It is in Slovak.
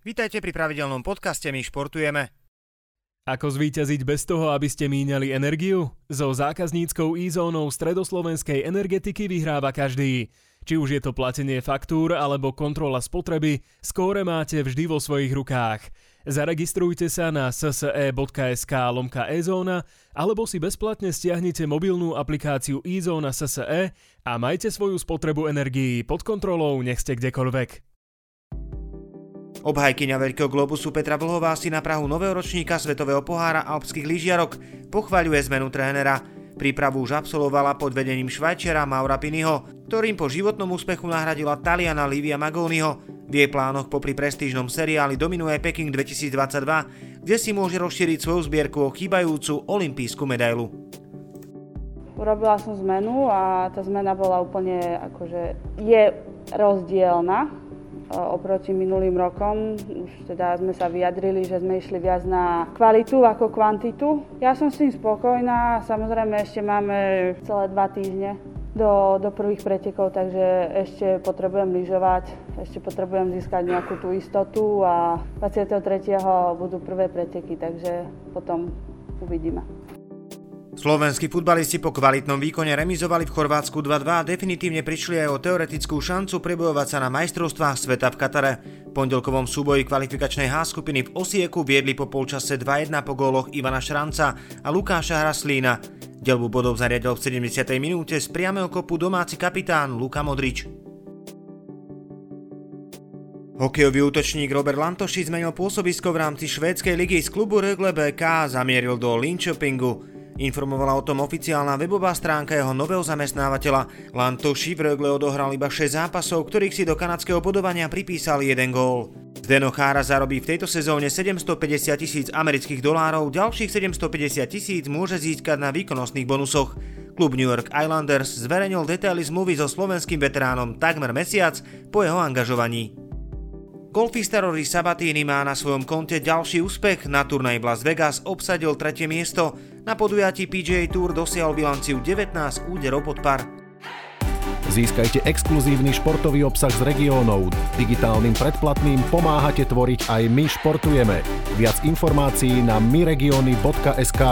Vítajte pri pravidelnom podcaste My športujeme. Ako zvíťaziť bez toho, aby ste míňali energiu? So zákazníckou e-zónou stredoslovenskej energetiky vyhráva každý. Či už je to platenie faktúr alebo kontrola spotreby, skóre máte vždy vo svojich rukách. Zaregistrujte sa na sse.sk lomka e-zóna alebo si bezplatne stiahnite mobilnú aplikáciu e-zóna SSE a majte svoju spotrebu energií pod kontrolou, nech ste kdekoľvek. Obhajkyňa Veľkého globusu Petra Vlhová si na Prahu nového ročníka Svetového pohára alpských lyžiarok pochvaľuje zmenu trénera. Prípravu už absolvovala pod vedením švajčera Maura Piniho, ktorým po životnom úspechu nahradila Taliana Livia Magoniho. V jej plánoch popri prestížnom seriáli dominuje Peking 2022, kde si môže rozšíriť svoju zbierku o chýbajúcu olimpijskú medailu. Urobila som zmenu a tá zmena bola úplne akože je rozdielna oproti minulým rokom. Už teda sme sa vyjadrili, že sme išli viac na kvalitu ako kvantitu. Ja som s tým spokojná, samozrejme ešte máme celé dva týždne do, do prvých pretekov, takže ešte potrebujem lyžovať, ešte potrebujem získať nejakú tú istotu a 23. budú prvé preteky, takže potom uvidíme. Slovenskí futbalisti po kvalitnom výkone remizovali v Chorvátsku 2-2 a definitívne prišli aj o teoretickú šancu prebojovať sa na majstrovstvách sveta v Katare. V pondelkovom súboji kvalifikačnej H skupiny v Osieku viedli po polčase 2-1 po góloch Ivana Šranca a Lukáša Hraslína. Delbu bodov zariadil v 70. minúte z priamého kopu domáci kapitán Luka Modrič. Hokejový útočník Robert Lantoši zmenil pôsobisko v rámci švédskej ligy z klubu Rögle BK a zamieril do Linköpingu. Informovala o tom oficiálna webová stránka jeho nového zamestnávateľa. Lantoši v Rögle odohral iba 6 zápasov, ktorých si do kanadského bodovania pripísal jeden gól. Zdeno Chára zarobí v tejto sezóne 750 tisíc amerických dolárov, ďalších 750 tisíc môže získať na výkonnostných bonusoch. Klub New York Islanders zverejnil detaily zmluvy so slovenským veteránom takmer mesiac po jeho angažovaní. Golfista Rory Sabatini má na svojom konte ďalší úspech. Na turnaj v Las Vegas obsadil tretie miesto. Na podujatí PGA Tour dosiahol bilanciu 19 úderov pod par. Získajte exkluzívny športový obsah z regiónov. Digitálnym predplatným pomáhate tvoriť aj my športujeme. Viac informácií na myregiony.sk.